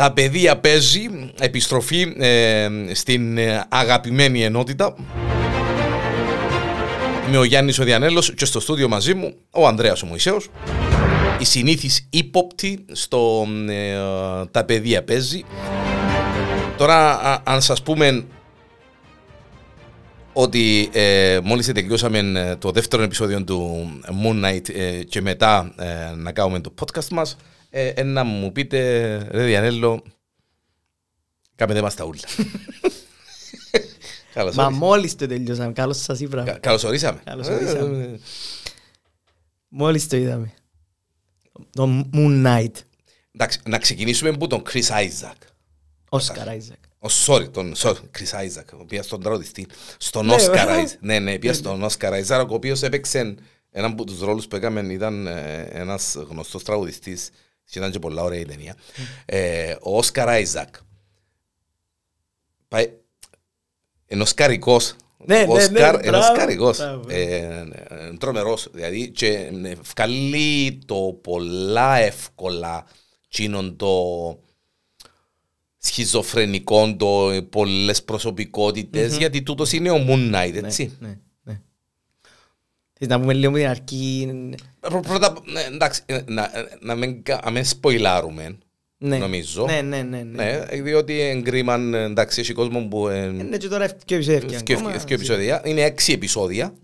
Τα παιδεία παίζει επιστροφή ε, στην ε, αγαπημένη ενότητα. Είμαι ο Γιάννης ο Διανέλος και στο στούντιο μαζί μου ο Ανδρέας ο Μωυσέος. Η συνήθις ύποπτη στο ε, τα παιδεία παίζει. Τώρα α, αν σας πούμε ότι ε, μόλις τελειώσαμε το δεύτερο επεισόδιο του Moon Knight ε, και μετά ε, να κάνουμε το podcast μας ε, να μου πείτε ρε Διανέλο κάμετε μας τα ούλα. Καλώς Μα μόλις το τελειώσαμε, καλώς σας είπα. Κα, καλώς ορίσαμε. Καλώς ορίσαμε. Μόλις το είδαμε. Το Moon Knight. Εντάξει, να ξεκινήσουμε από τον Chris Isaac. Όσκαρ Isaac. Ο sorry, τον sorry, Chris Isaac, πήγα στον τραγουδιστή, στον Όσκαρ Isaac. Ναι, ναι, πήγα στον Όσκαρ Isaac, ο οποίος έπαιξε έναν από τους ρόλους που έκαμε ήταν ένας γνωστός τραγουδιστής και ήταν και πολλά ωραία η ταινία. Ε, ο Όσκαρ Άιζακ. Πάει... Είναι οσκαρικός. Ναι, ναι, ναι, είναι οσκαρικός. Τρομερός. Δηλαδή και βγάλει το πολλά εύκολα τσίνον το σχιζοφρενικό, το πολλές προσωπικότητες, γιατί τούτος είναι ο Moon Knight, έτσι. Ναι, ναι. Θες να πούμε λίγο με την αρκή... Πρώτα, εντάξει, να μην σποιλάρουμε, νομίζω. Ναι, ναι, ναι. Ναι, διότι εγκρίμαν, εντάξει, έχει κόσμο που... Ναι, και τώρα ευκαιρία επεισόδια. επεισόδια. Είναι έξι επεισόδια.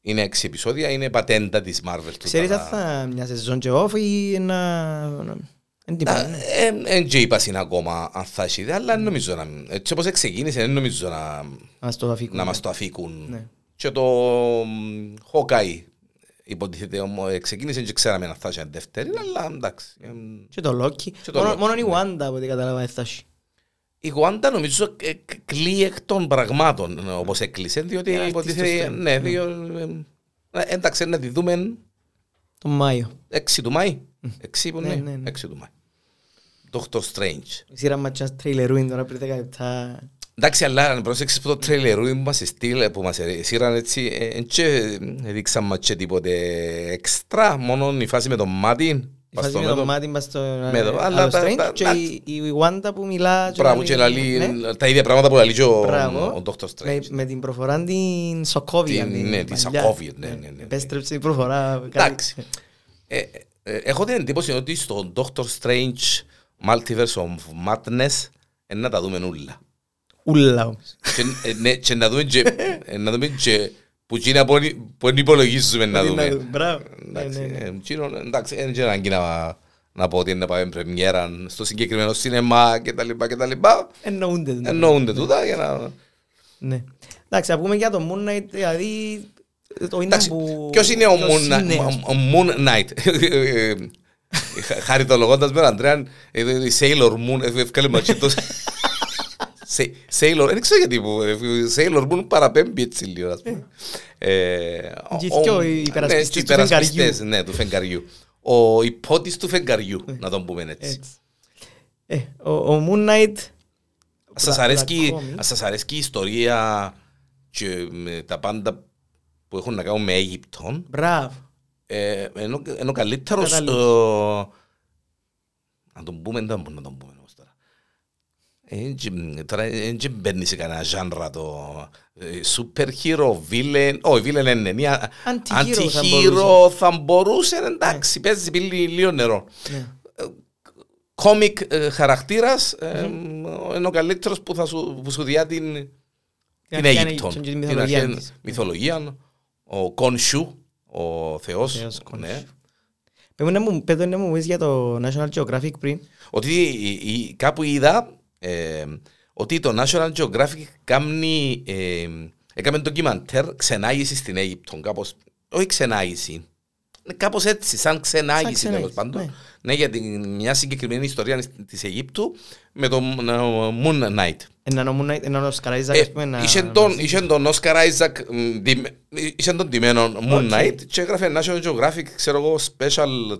Είναι έξι επεισόδια, είναι πατέντα της Marvel. Ξέρεις αν θα μια σεζόν και off ή ένα... Εν και είπα είναι ακόμα αν θα έχει αλλά νομίζω να... Έτσι όπως ξεκίνησε, δεν νομίζω να μας το αφήκουν. Και το Hawkeye υποτίθεται όμως ξεκίνησε και ξέραμε να φτάσει δεύτερη, αλλά εντάξει. Και το Loki. Μόνο η Wanda από ό,τι κατάλαβα έφτασε. Η Wanda νομίζω κλεί εκ των πραγμάτων όπως έκλεισε, διότι υποτίθεται, ναι, εντάξει να τη δούμε τον Μάιο. 6 του Μάη. 6 που ναι, 6 του Μάη. Doctor Strange. Σειρά ματσάς τρέιλερούιν τώρα πριν 10 λεπτά. Εντάξει, αλλά αν πρόσεξες που το τρέιλερούιν που μας στείλε, που μας σύραν έτσι, και δείξαν μας και τίποτε έξτρα, μόνο η φάση με τον Μάτιν. Η φάση με τον Μάτιν πας στο άλλο Strange και η Wanda που μιλά... Μπράβο, και τα ίδια πράγματα που λαλεί ο Doctor Strange. Με την προφορά την Σοκόβια. Ναι, την Σοκόβια, ναι, ναι. Επέστρεψε η προφορά. Εντάξει. Έχω την εντύπωση ότι στο Doctor Strange Multiverse of Madness να τα δούμε ούλα. Ούλα όμως. Και να δούμε και που εκείνα που δεν υπολογίζουμε να δούμε. Μπράβο. Εντάξει, δεν ξέρω αν να πω ότι να πάμε πρεμιέρα στο συγκεκριμένο σινεμά και τα λοιπά και τα λοιπά. Εννοούνται. Εννοούνται τούτα για να... Ναι. Εντάξει, να πούμε για το Moon Knight, δηλαδή... Ποιος είναι ο Moon Knight; Χαριτολογώντας με τον Αντρέα, η Sailor Moon, ευκάλε ματσίτος. Sailor, δεν ξέρω γιατί που, Sailor Moon παραπέμπει έτσι λίγο, ας πούμε. οι υπερασπιστές ναι, του φεγγαριού. Ο υπότης του φεγγαριού, να τον πούμε έτσι. Ο Moon Knight... Ας σας αρέσκει η ιστορία και τα πάντα που έχουν να κάνουν με Αίγυπτον. Μπράβο. Ε, ενώ καλύτερος, ε, να τον πούμε, δεν μπορούμε να τον πούμε όμως τώρα. Ε, τώρα δεν μπαίνεις σε κανένα ζάνρα το super hero, villain, όχι villain είναι μια anti-hero θα μπορούσε, εντάξει, παίζει λίγο νερό. Κόμικ χαρακτήρας, είναι ο καλύτερος που θα σου διά την Αίγυπτον, την μυθολογία, ο Κονσού, ο Θεός. Ναι. Πέτω να μου πεις για το National Geographic πριν. Ότι κάπου είδα ε, ότι το National Geographic κάνει, ε, έκαμε ντοκιμαντέρ ξενάγησης στην Αίγυπτο. Κάπως, όχι ξενάγηση, κάπως έτσι, σαν ξενάγηση τέλος πάντων. Ναι. ναι, για την, μια συγκεκριμένη ιστορία της Αιγύπτου με το Moon Knight. Έναν Όσκαρ Άιζακ, Είχε τον Όσκαρ Άιζακ, είχε τον τιμένο Moon Knight και έγραφε National Geographic, ξέρω εγώ, special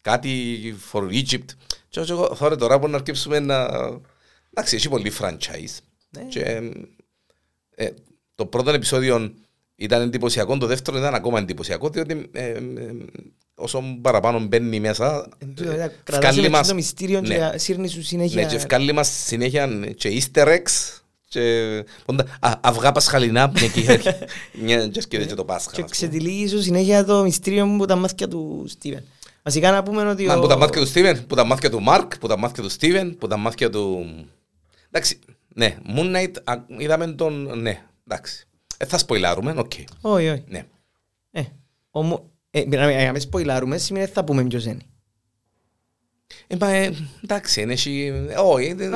κάτι for Egypt. Και εγώ θέλω τώρα που να αρκέψουμε να... Εντάξει, έχει πολύ franchise. Και, ε, το πρώτο επεισόδιο ήταν εντυπωσιακό. Το δεύτερο ήταν ακόμα εντυπωσιακό, διότι ε, ε, όσο παραπάνω μπαίνει μέσα. Κρατάς μας... το μυστήριο ναι. και σύρνεις σου συνέχεια. Ναι, και ευκάλλει μας συνέχεια και easter eggs και αυγά πασχαλινά που είναι εκεί και σκέφτεται και το Πάσχα. Και ξετυλίγει σου συνέχεια το μυστήριο μου που τα μάθηκια του Στίβεν. Βασικά να πούμε ότι... Που τα μάθηκια του Στίβεν, που τα μάθηκια του Μάρκ, που τα μάθηκια του Στίβεν, που τα μάθηκια του... Εντάξει, ναι, Moon Knight είδαμε τον... Ναι, εντάξει. Ε, θα σποιλάρουμε, οκ. Όχι, όχι. Ναι. Ε, ομο... ε, να μεν σποιλάρουμε σημαίνει θα πούμε ποιος είναι. Ε, εντάξει, είναι εσύ... Όχι, ναι,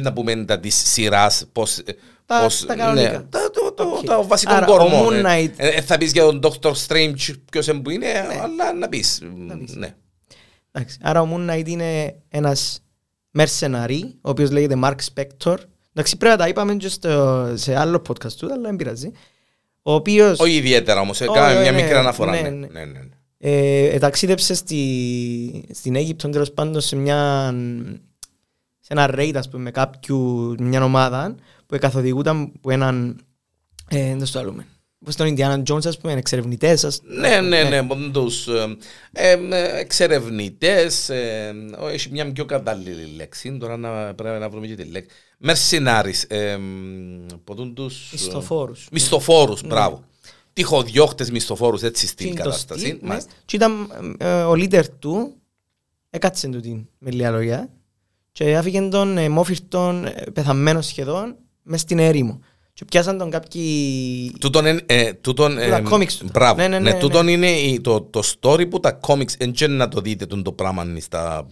να πούμε τα της σειράς, πώς... Τα, τα κανονικά. Ναι, τα, το, το, okay. τα βασικό Άρα, κορμό. Ναι. Ε, ε, θα πεις για τον Dr. Strange ποιος είναι που είναι, ναι. αλλά να πεις. Να πεις. Ναι. Εντάξει. Άρα ο Moon Knight είναι ένας mercenary, ο οποίος λέγεται Mark Spector. Εντάξει, πρέπει να τα είπαμε και στο, σε άλλο podcast του, αλλά δεν πειράζει. Ο οποίος... Όχι ιδιαίτερα όμως, oh, μια ναι, μικρή αναφορά. Ναι, ναι. ναι. ναι, ναι. Ε, ταξίδεψε στη, στην Αίγυπτο τέλος πάντων σε μια σε ένα raid ας πούμε με κάποιου μια ομάδα που καθοδηγούταν από έναν ε, δεν το άλλουμε όπως τον Ινδιάνα Τζόνς ας πούμε εξερευνητές σας ναι ναι ναι, ναι τους ε, ε, εξερευνητές ε, έχει μια πιο κατάλληλη λέξη τώρα να, πρέπει να βρούμε και τη λέξη Μερσινάρις ε, ποτούν τους μισθοφόρους μισθοφόρους ναι. μπράβο τυχοδιώχτες μισθοφόρους έτσι στην κατάσταση. Ναι. Και ήταν ε, ο λίτερ του, έκατσε του την με λίγα λόγια και άφηγε τον ε, μόφυρτον ε, πεθαμένος σχεδόν μες στην έρημο. Και πιάσαν τον κάποιοι... Τούτον, ε, τούτον, ε, τα κόμιξ τους. Μπράβο. Ναι, ναι, ναι, ναι, τούτον είναι το, το story που τα κόμιξ, δεν να το δείτε το πράγμα στα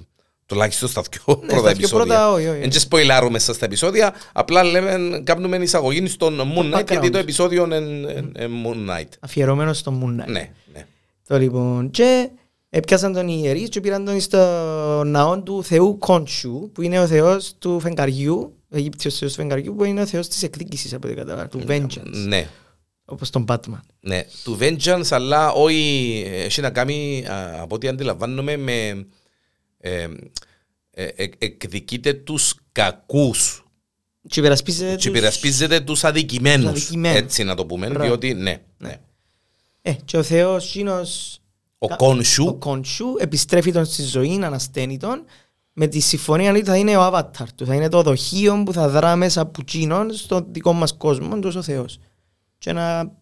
Τουλάχιστον στα δύο ναι, πρώτα επεισόδια. Δεν και σποιλάρουμε στα επεισόδια, απλά λέμε, κάνουμε εισαγωγή στον Moon Knight, γιατί το επεισόδιο είναι Moon Knight. Αφιερωμένο στο Moon Knight. Ναι, ναι. Το λοιπόν, και έπιασαν τον ιερείς και πήραν τον στο ναό του θεού Κόντσου, που είναι ο θεός του φεγγαριού, ο Αιγύπτιος θεός του φεγγαριού, που είναι ο θεός της εκδίκησης, από την καταβάρα, του Vengeance. Ναι. Όπως τον Batman. Ναι, του Vengeance, αλλά όχι, έχει να κάνει, από ό,τι αντιλαμβάνομαι, με ε, ε, ε, εκδικείται τους κακούς και υπερασπίζεται, και υπερασπίζεται τους, τους αδικημένους, αδικημένους, έτσι να το πούμε, Μπράβο. διότι ναι, ναι. Ε, και ο Θεός Γίνος ο Κόνσου. Ο Κόνσου επιστρέφει τον στη ζωή, ανασταίνει τον, με τη συμφωνία ότι θα είναι ο avatar του, θα είναι το δοχείο που θα δρά μέσα από Κίνον στον δικό μας κόσμο, τόσο ο Θεός. Και να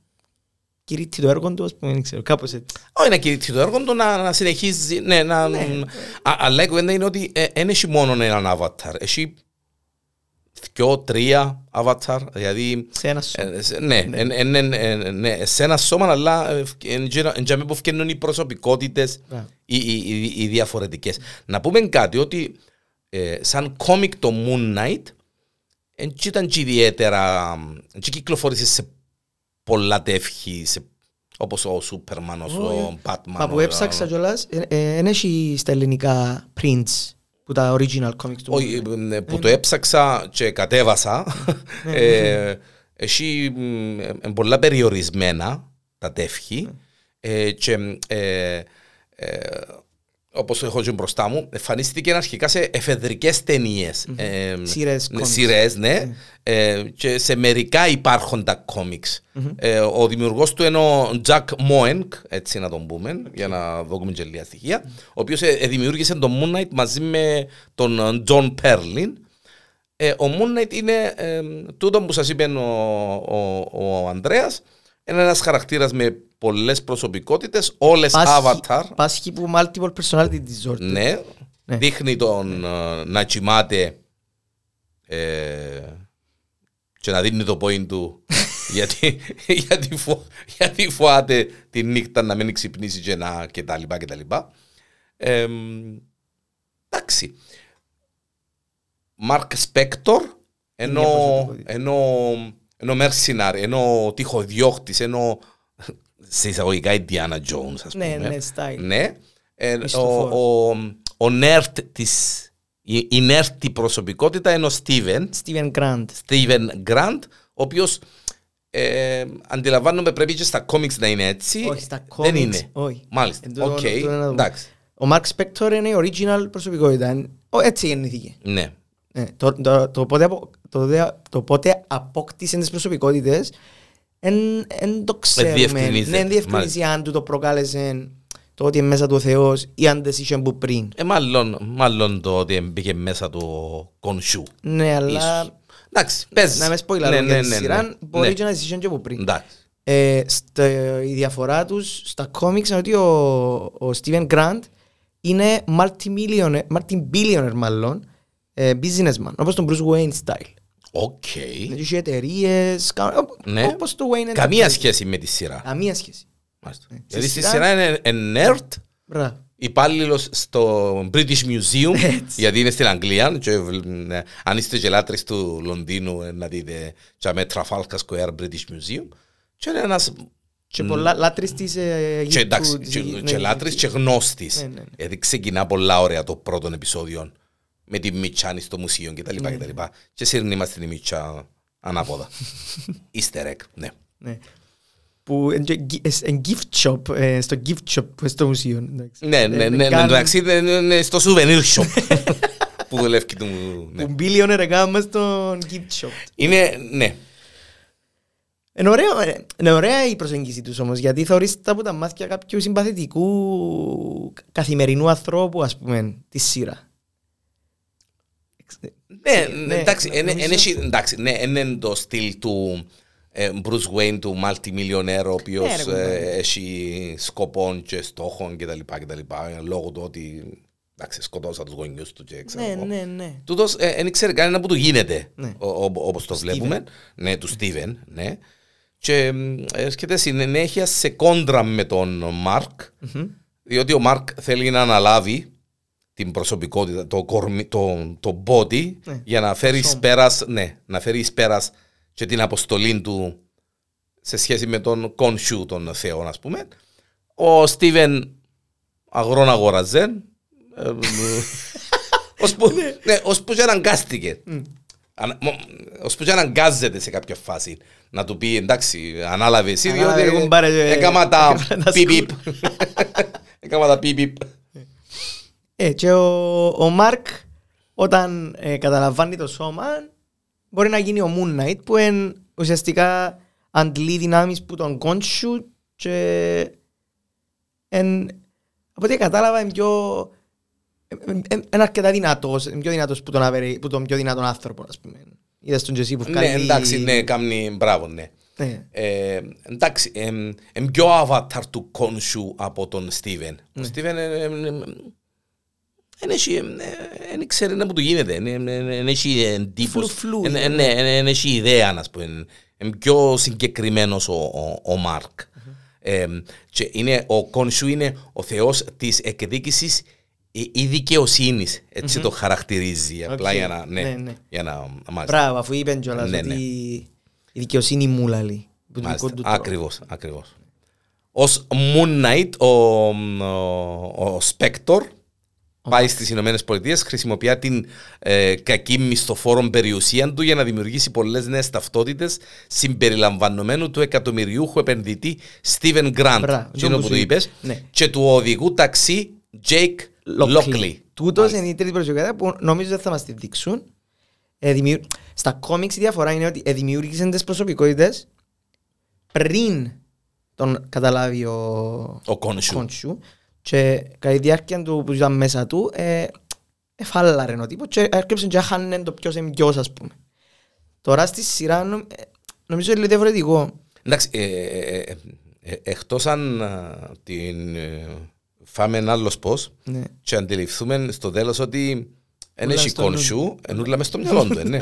κηρύττει το έργο του, ας πούμε, δεν ξέρω, κάπως έτσι. Όχι να κηρύττει το έργο του, να, να συνεχίζει, ναι, να... Ναι. Α, αλλά η κουβέντα είναι ότι δεν ε, έχει μόνο έναν avatar, έχει δυο, τρία avatar, δηλαδή... Σε ένα σώμα. Ε, ναι, ναι. Ε, ε, ναι, σε ένα σώμα, αλλά εντιαμε που φτιάχνουν οι προσωπικότητες, yeah. οι, οι, οι, οι διαφορετικές. Να πούμε κάτι, ότι ε, σαν κόμικ το Moon Knight, δεν ήταν και ιδιαίτερα, δεν κυκλοφόρησε σε πολλά τεύχη, όπως ο Σούπερμαν, ο Batman. Μα που έψαξα κιόλας, δεν ε, ε, έχει στα ελληνικά prints που τα original comics του. Όχι, ε, που το έψαξα και κατέβασα, ναι, ναι. έχει πολλά περιορισμένα τα τεύχη ναι. και όπως έχω και μπροστά μου, εμφανίστηκε αρχικά σε εφεδρικές ταινίες. Ε, Σειρές, ναι. Ε, και σε μερικά υπάρχουν τα κόμιξ. Ε, ο δημιουργός του είναι ο Jack Moenk, έτσι να τον πούμε, για να δούμε και λίγα στοιχεία, ο οποίος ε, δημιούργησε τον Moon Knight μαζί με τον John Perlin. Ε, ο Moon Knight είναι τούτο που σας είπε ο, ο, ο Ανδρέας, είναι ένας χαρακτήρας με πολλές προσωπικότητες, όλες avatar. Πάσχει που multiple personality disorder. Ναι, ναι. δείχνει τον uh, να κοιμάται ε, και να δίνει το point του γιατί, γιατί, φο, γιατί φοβάται τη νύχτα να μην ξυπνήσει και, να, και τα λοιπά και τα λοιπά. Ε, εντάξει. Mark Spector ενώ, ενώ, ενώ mercenary, ενώ τυχοδιώχτης, ενώ σε εισαγωγικά Indiana Jones, ας ναι, πούμε. Ναι, ναι, style. Ναι. Ε, ο, ο, ο nerd της, η, η nerd προσωπικότητα είναι ο Steven. Steven Grant. Steven Grant, ο οποίος ε, αντιλαμβάνομαι πρέπει και στα comics να είναι έτσι. Όχι, στα comics. Δεν είναι. Όχι. Μάλιστα. Οκ. Okay. Εντάξει. Ο Marc Spector είναι η original προσωπικότητα. Έτσι γεννήθηκε. Ναι. ναι. Το, το, το, πότε, το, το πότε απόκτησε τις προσωπικότητες Εν το ξέρουμε. διευκρινίζεται, Ναι, εν διευκρινίζει μάλιστα. αν του το προκάλεσε το ότι είναι μέσα του ο Θεός ή αν δεν είχε που πριν. Ε, μάλλον, μάλλον το ότι μπήκε μέσα το κονσού. Ναι, αλλά Ίσως. Εντάξει, πες. να με σποιλάρω Ναι, για ναι, τη ναι, σειρά, ναι. μπορεί Ναι. και να ζήσει και από πριν. Εντάξει. Ε, στο- η διαφορά τους στα κόμιξ είναι ότι ο, ο Steven Grant είναι multi-millionaire, multi-billionaire μάλλον, ε, businessman, όπως τον Bruce Wayne style. Οκ. Έχει εταιρείες, κα- οπ- Ναι. όπως το Wayne Καμία Enterprises. σχέση με τη σειρά. Καμία σχέση. Μάλιστα. στη Γιατί στη σειρά- σειρά είναι είναι nerd, Μπράβο. υπάλληλος στο British Museum, Έτσι. γιατί είναι στην Αγγλία. Και, ε, αν είστε και λάτρεις του Λονδίνου, ε, να δείτε και με Trafalgar Square British Museum. Και είναι ένας Και πολλά λάτρεις της ε, Αιγύπτου. και, εντάξει, της και, Αιγύπτου, και ναι, λάτρης και γνώστης. Ναι, ναι, ναι. Γιατί ξεκινά πολλά ωραία το πρώτο επεισόδιο με τη Μιτσάνη στο μουσείο κτλ. Ναι, Και, και, και σύρνει μας την Μιτσα ανάποδα. Easter egg, ναι. Ναι. Που είναι και γι- ε, εν gift shop, ε, στο gift shop που είναι στο μουσείο. εντάξει. Ναι, Ε, ναι, ναι, ναι, κάνουν- εντάξει, είναι- είναι στο souvenir shop που δουλεύει του. ναι. Που billionaire έκαναν μες στο gift shop. Είναι, ναι, Είναι ωραίο, ε, είναι ωραία η προσέγγιση τους όμως, γιατί θεωρείς τα από τα μάτια κάποιου συμπαθητικού καθημερινού ανθρώπου, ας πούμε, τη σειρά. Ναι, ναι, εντάξει, ναι, είναι- νομίζω- είναι εσύ- εντάξει, ναι, είναι το στυλ του ε, Bruce Wayne, του multimillionaire, ο οποίος Ναι, ρε, κουμπάρε. ε, έχει σκοπών και στόχων κτλ. Λόγω του ότι εντάξει, σκοτώσα τους γονιούς του και ξέρω Ναι, εγώ. ναι, ναι. Τούτος ε, δεν ξέρει κανένα που του γίνεται, Ναι. ο- ο- όπως το βλέπουμε. Ναι, του Στίβεν, ναι. Και μ, έρχεται συνέχεια σε κόντρα με τον Μάρκ, διότι ο Μάρκ θέλει να αναλάβει την προσωπικότητα, το, κορμί, το, το body, Ναι. για να φέρεις εις σώμα. πέρας, ναι, να φέρεις εις πέρας και την αποστολή του σε σχέση με τον κόνσιου των θεών, ας πούμε. Ο Στίβεν αγρόν αγοραζέ, ε, ε, ώσπου ναι, ώσπου και αναγκάστηκε. Ανα- μο- Ώσπου και αναγκάζεται σε κάποια φάση να του πει εντάξει ανάλαβες εσύ Ανάλαβε, διότι κουμπάρε, ε, έκαμα τα έκαμα τα πιπ έκαμα τα πιπ Ε, και ο, ο Μάρκ όταν ε, καταλαμβάνει το σώμα μπορεί να γίνει ο Moon Knight που εν, ουσιαστικά αντλεί δυνάμεις που τον κόνσου και εν, από ό,τι κατάλαβα είναι πιο είναι αρκετά δυνατός, είναι πιο δυνατός που τον, αβερι- που τον πιο δυνατόν άνθρωπο ας πούμε. Είδες τον και εσύ που ναι βγάλει... εντάξει ναι κάνει μπράβο ναι Ναι. Ε, εντάξει, είναι πιο avatar του Khonshu από τον Στίβεν. Ναι. Ο Στίβεν δεν ξέρει που του γίνεται. Δεν έχει εντύπωση. Φλου-φλου, εν- ναι. εν- Ναι, δεν έχει ιδέα, να πούμε. Είναι πιο συγκεκριμένος ο, ο, ο Μάρκ. Ε, και είναι, ο Khonshu είναι ο θεός της εκδίκησης ή ή δικαιοσύνης. Έτσι το χαρακτηρίζει. Απλά Οκ. για να... Ναι, Ναι, ναι. για να μάλιστα. Μπράβο, αφού είπε κιόλας Ναι, ότι ναι. η δικαιοσύνη μου λαλεί. που του Μάλιστα, δικού του τρόπου. ακριβώς, ακριβώς. Ως Moon Knight, ο, ο, ο Spector πάει στις Ηνωμένες Πολιτείες, χρησιμοποιεί την ε, κακή μισθοφόρον περιουσία του για να δημιουργήσει πολλές νέες ταυτότητες συμπεριλαμβανομένου του εκατομμυριούχου επενδυτή Steven Grant, Μπράβο, εκείνο που που σου του είπα. είπες, Ναι. και του οδηγού ταξί Jake Lockley. Τούτος είναι η τρίτη προσωπικότητα που νομίζω δεν θα μας τη δείξουν. Ε, δημιου- Στα κόμιξ η διαφορά είναι ότι ε, δημιούργησαν τις προσωπικότητες πριν τον καταλάβει ο, Ο Κόνσου. Κόνσου και κατά τη διάρκεια του που ήταν μέσα του ε, εφάλαρε ο τύπος και έρκεψε και χάνε το ποιος είναι ποιος ας πούμε. Τώρα στη σειρά νο- ε, νομίζω είναι λίγο διαφορετικό. Εντάξει, ε, ε, ε, ε, εκτός αν α, την ε, φάμε ένα άλλος πώς Ναι. και αντιληφθούμε στο τέλος ότι δεν Ούλα έχει στο νου. κόνσου, ενούλα μες στο μυαλό του, ε, ναι.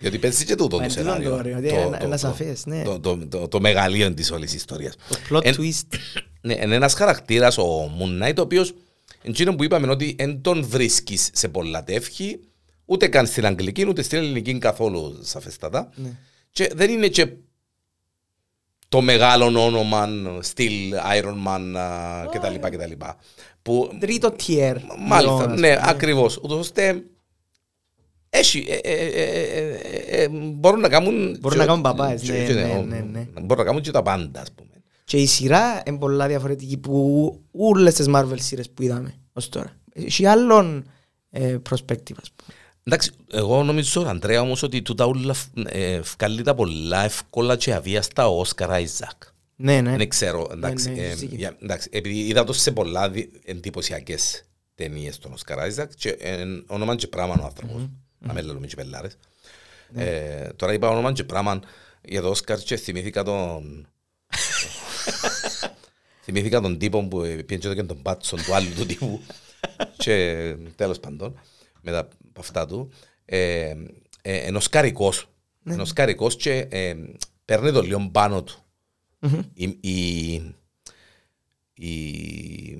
Γιατί παίζει και τούτο Μα το είναι τούτο σενάριο. το ωραίο, ότι Το- είναι το- ένα το- σαφές, ναι. το- το- το- Το μεγαλείο της όλης ιστορίας. Το plot Εν- twist. Ναι, είναι ένας χαρακτήρας ο Moon Knight, ο οποίος εκείνο που είπαμε ότι δεν τον βρίσκεις σε πολλά τεύχη, ούτε καν στην αγγλική, ούτε στην ελληνική καθόλου σαφέστατα. Ναι. Και δεν είναι και το μεγάλο όνομα στυλ Iron Man α, κτλ. κτλ. Που, Τρίτο tier. μάλιστα, Λοιπόν, ναι, ας πούμε. ακριβώς. Ούτως ώστε έχει, ε, ε, ε, ε, ε, ε, μπορούν να κάνουν... Μπορούν να κάνουν παπάες, και- ναι, και- ναι, ο- ναι, ναι. Μπορούν να κάνουν και τα πάντα, ας πούμε. Και η σειρά είναι πολλά διαφορετική που όλες τις Marvel σειρές που είδαμε ως τώρα. Έχει άλλον ε, perspective, ας πούμε. Εντάξει, εγώ νομίζω, Αντρέα, όμως ότι τούτα όλα ε, βγάλει τα πολλά εύκολα και αβίαστα ο Όσκαρ Άιζακ. Ναι, ναι. Δεν ξέρω, εντάξει, Ναι, ναι, ε, έχεις δίκιο. για- εντάξει, επειδή είδα το σε πολλά δι- εντυπωσιακές ταινίες τον Όσκαρ Άιζακ και ε, όνομα και πράγμα ο άνθρωπος, να με λέμε και πελάρες. Ναι. Ε, τώρα είπα όνομα και πράγμα για το Όσκαρ και θυμήθηκα τον... θυμήθηκα τον τύπο που πήγαινε και τον πάτσον του άλλου του τύπου και τέλος πάντων μετά από αυτά του ε, ε, ενός καρικός Ναι. ενός καρικός και ε, παίρνει το λίγο πάνω του Μμμ. η, η, η-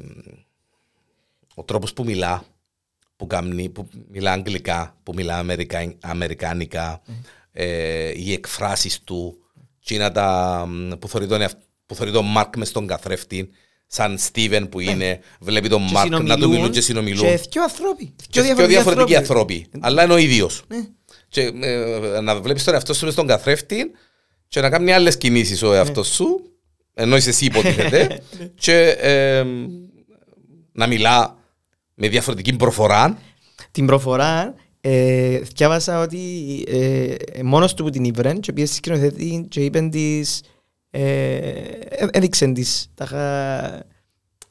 ο τρόπος που μιλά, που, κάνει, που μιλά αγγλικά, που μιλά αμερικα, αμερικάνικα, ε, οι εκφράσεις του, εκείνα τα μ, που θωρεί τον, εαυτ- που θωρεί τον Μάρκ μες στον καθρέφτη, σαν Στίβεν που είναι, βλέπει τον Και Μάρκ να του συνομιλούν μιλούν και συνομιλούν. Και δυο ανθρώποι. Και Δυο πιο διαφορετικοί άνθρωποι, αλλά είναι ο ίδιος. Ναι. Και ε, να βλέπεις τον εαυτό σου μες στον καθρέφτη και να κάνει άλλες κινήσεις ο εαυτός σου, ενώ είσαι εσύ υποτίθεται, και ε, να μιλά με διαφορετική προφορά. Την προφορά ε, διάβασα ότι ε, ε, μόνος του που την ήβρεν και πήγε στη σκηνοθέτη και είπεν της ε, ε, έδειξεν της τα χα-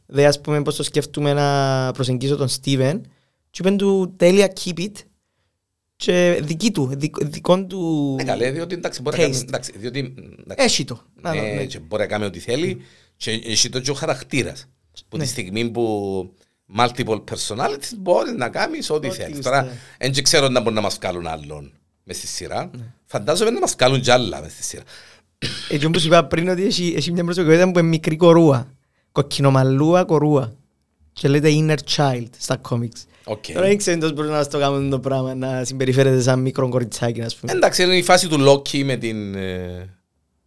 δε ας πούμε πως το σκέφτομαι να προσεγγίσω τον Στίβεν και είπεν του τέλεια keep it και δική του, δικ- δικών του Ναι, καλέ, διότι εντάξει, μπορεί να κάνει, Taste. εντάξει, διότι, εντάξει, έχει το. Να, ναι, ναι. και μπορεί να κάνει ό,τι θέλει και έχει το και ο χαρακτήρας. Που Ναι. τη στιγμή που multiple personalities μπορεί να κάνεις ό,τι Ό,τι θέλεις. γουστά. Τώρα, δεν ξέρω να μπορεί να μας βγάλουν άλλον μες στη σειρά. Φαντάζομαι να μας βγάλουν κι άλλα μες στη σειρά. Έτσι όπως είπα πριν ότι έχει, έχει μια προσωπικότητα που είναι μικρή κορούα. Κοκκινομαλλούα κορούα. Καλό το inner child στα comics. Οκ. Τώρα δεν ξέρω πώς μπορείς να στο κάνουν το πράγμα, να συμπεριφέρεται σαν μικρό κοριτσάκι, ας πούμε. Εντάξει, είναι η φάση του Λόκι με την... ε,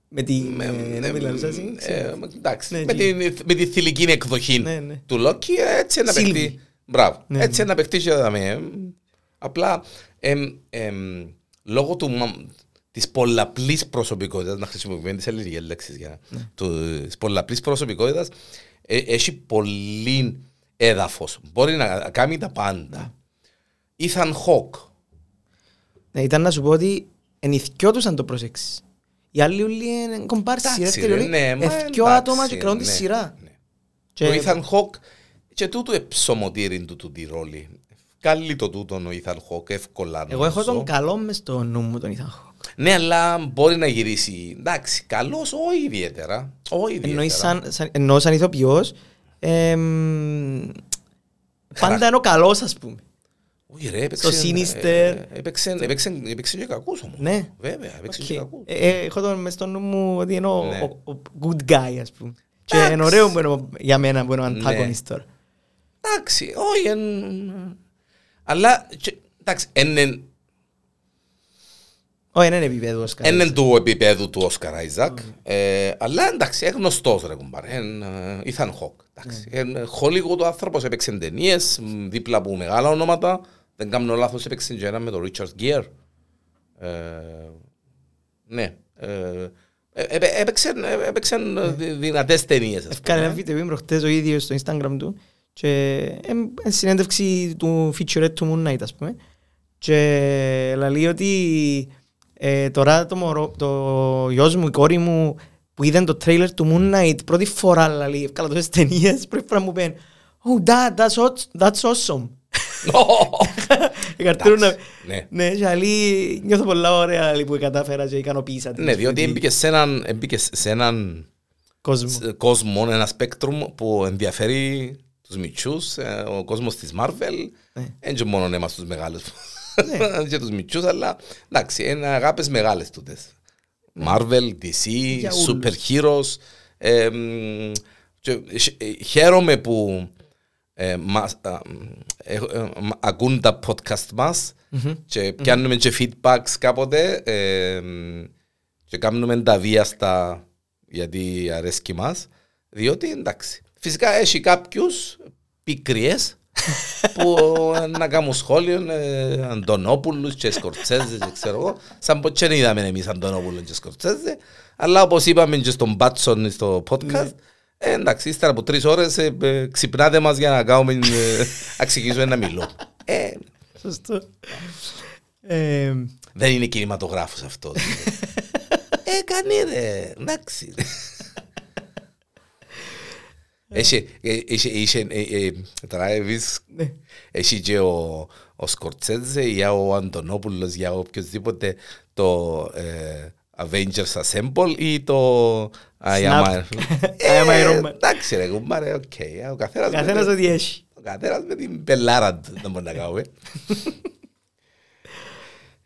Με τη... με- ε, ε, Να μιλάς έτσι. ε, εντάξει, Ναι, με εκεί. την, με τη θηλυκή εκδοχή Ναι, ναι. του Λόκι, ε, έτσι ένα Σίλβι. πράμα. Μπράβο. Ναι, έτσι ναι. ένα παίχτηκε δαμέ. ε. Απλά εμ, εμ, λόγω του, μα- της πολλαπλής προσωπικότητας, να χρησιμοποιούμε τις ελληνικές λέξεις για Ναι. του- της πολλαπλής προσωπικότητας, ε, έχει πολύ έδαφος. Μπορεί να κάνει τα πάντα. Ethan Hawke. Ναι, ήταν να σου πω ότι εν οι δυο τους αν το προσέξεις. Οι άλλοι όλοι είναι κομπάρσι, Εντάξει, δεύτεροι ρε, όλοι. ναι, μα ε, Δυο εντάξει, άτομα και κρατούν τη ναι, σειρά. ναι. Και- Ο Ethan Hawke και τούτο εψωμοτήριν του του τη ρόλη. Καλή το τούτον ο Ethan Hawke, εύκολα Εγώ έχω νομίζω. τον καλό μες στο νου μου τον Ethan Hawke. Ναι, αλλά μπορεί να γυρίσει. Εντάξει, καλός, όχι ιδιαίτερα. Όχι Εννοείς ιδιαίτερα. σαν, σαν, εννοώ σαν ηθοποιός. εμ, Χαρα- πάντα είναι ο καλός ας πούμε. Όχι ρε, έπαιξε... στο Sinister. ε, Έπαιξε, έπαιξε, έπαιξε και κακούς όμως. Ναι. Βέβαια, έπαιξε και Οκ. κακούς. Ε, ε, Έχω τον μες στο νου μου ότι είναι ο, Ναι. ο, ο good guy ας πούμε. Και Εντάξει. είναι ωραίο που είναι ο- για μένα που είναι ο Ναι. antagonist τώρα. Εντάξει, όχι, εν... Αλλά, και- εντάξει, είναι Όχι, είναι επίπεδο Oscar. είναι του επίπεδου του Όσκαρ Άιζακ. Ε, αλλά εντάξει, είναι γνωστός ρε κουμπάρε. Είναι Ethan Hawke. εντάξει. Είναι Hollywood ο άνθρωπος, έπαιξε ταινίες, μ, δίπλα από μεγάλα ονόματα. Δεν κάνω λάθος, έπαιξε και ένα με τον Richard Gere. Ε, ναι. Ε, ε, έπαι- έπαιξε, ε, έπαιξε δυ- δυνατές ταινίες. ας Έφκανε ένα πούμε. βίντεο μου προχτές ο ίδιος στο Instagram του και εμ, εν συνέντευξη του featurette του Moon Knight ας πούμε και λέει ότι ε, τώρα το, μωρό, το γιος μου, η κόρη μου που είδαν το τρέιλερ του Moon Knight πρώτη φορά λέει, έφκαλα τόσες ταινίες πρώτη φορά μου πέν Oh dad, that's, aw- that's awesome Καρτούν να... Ναι. Ναι, και λέει, νιώθω πολλά ωραία λέει, που κατάφερα και ικανοποίησα την Ναι, διότι σπίτι έμπηκες σε έναν, έμπηκες σε έναν κόσμο. σε κόσμο, ένα σπέκτρουμ που ενδιαφέρει τους μητσούς, ε, ο κόσμος της Marvel, Ναι. δεν και μόνο εμάς τους μεγάλους, και τους μητσούς, αλλά εντάξει, είναι αγάπες μεγάλες τούτες. Marvel, DC, Ναι. Για όλους. super heroes. ε, μ, και χ- ε, χαίρομαι που ε, μας, α, ε, ε, μ, ακούν τα podcast μας και πιάνουμε και feedbacks κάποτε ε, μ, και κάνουμε τα βίαστα γιατί αρέσκει μας διότι εντάξει φυσικά έχει κάποιους πικριές που να κάνουν σχόλιο ε, Αντωνόπουλους και Σκορτσέζες και ξέρω εγώ σαν πως δεν είδαμε εμείς Αντωνόπουλους και Σκορτσέζες αλλά όπως είπαμε και στον Μπάτσον στο podcast ε, εντάξει, ύστερα από τρεις ώρες ε, ε, ξυπνάτε μας για να κάνουμε, ε, να ξεκινήσουμε να μιλώ. Ε, Σωστό. Ε, Δεν είναι κινηματογράφος αυτός. ε, κάνει ρε, εντάξει. Έχει, ε, έχει, έχει, ε, ε, τώρα εμείς, ναι. έχει και ο, ο Σκορτσέζε ή ο Αντωνόπουλος για οποιοδήποτε το ε, Avengers Assemble ή το I am Snap. Iron- I am Ε, Iron Man. Εντάξει ρε κουμπάρε, οκ. ε, Ο καθένας με Καθένας την- ό,τι έχει. ο καθένας με την πελλάρα του να μπορεί να κάνουμε.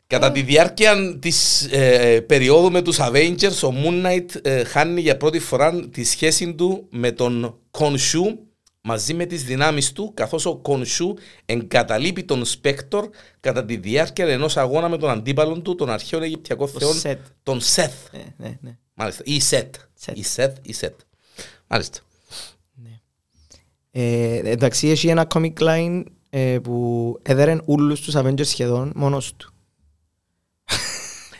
Κατά τη διάρκεια της ε, περίοδου με τους Avengers, ο Moon Knight ε, χάνει για πρώτη φορά τη σχέση του με τον Khonshu μαζί με τις δυνάμεις του, καθώς ο Khonshu εγκαταλείπει τον Spector κατά τη διάρκεια ενός αγώνα με τον αντίπαλο του, τον αρχαίο Αιγυπτιακό Το θεό, Set. τον Seth. Ναι, ναι, ναι. Μάλιστα, ή Set. Set. Ή Seth, ή Set. Μάλιστα. Ε, εντάξει, έχει ένα comic line ε, που έδερεν όλους τους Avengers σχεδόν μόνος του.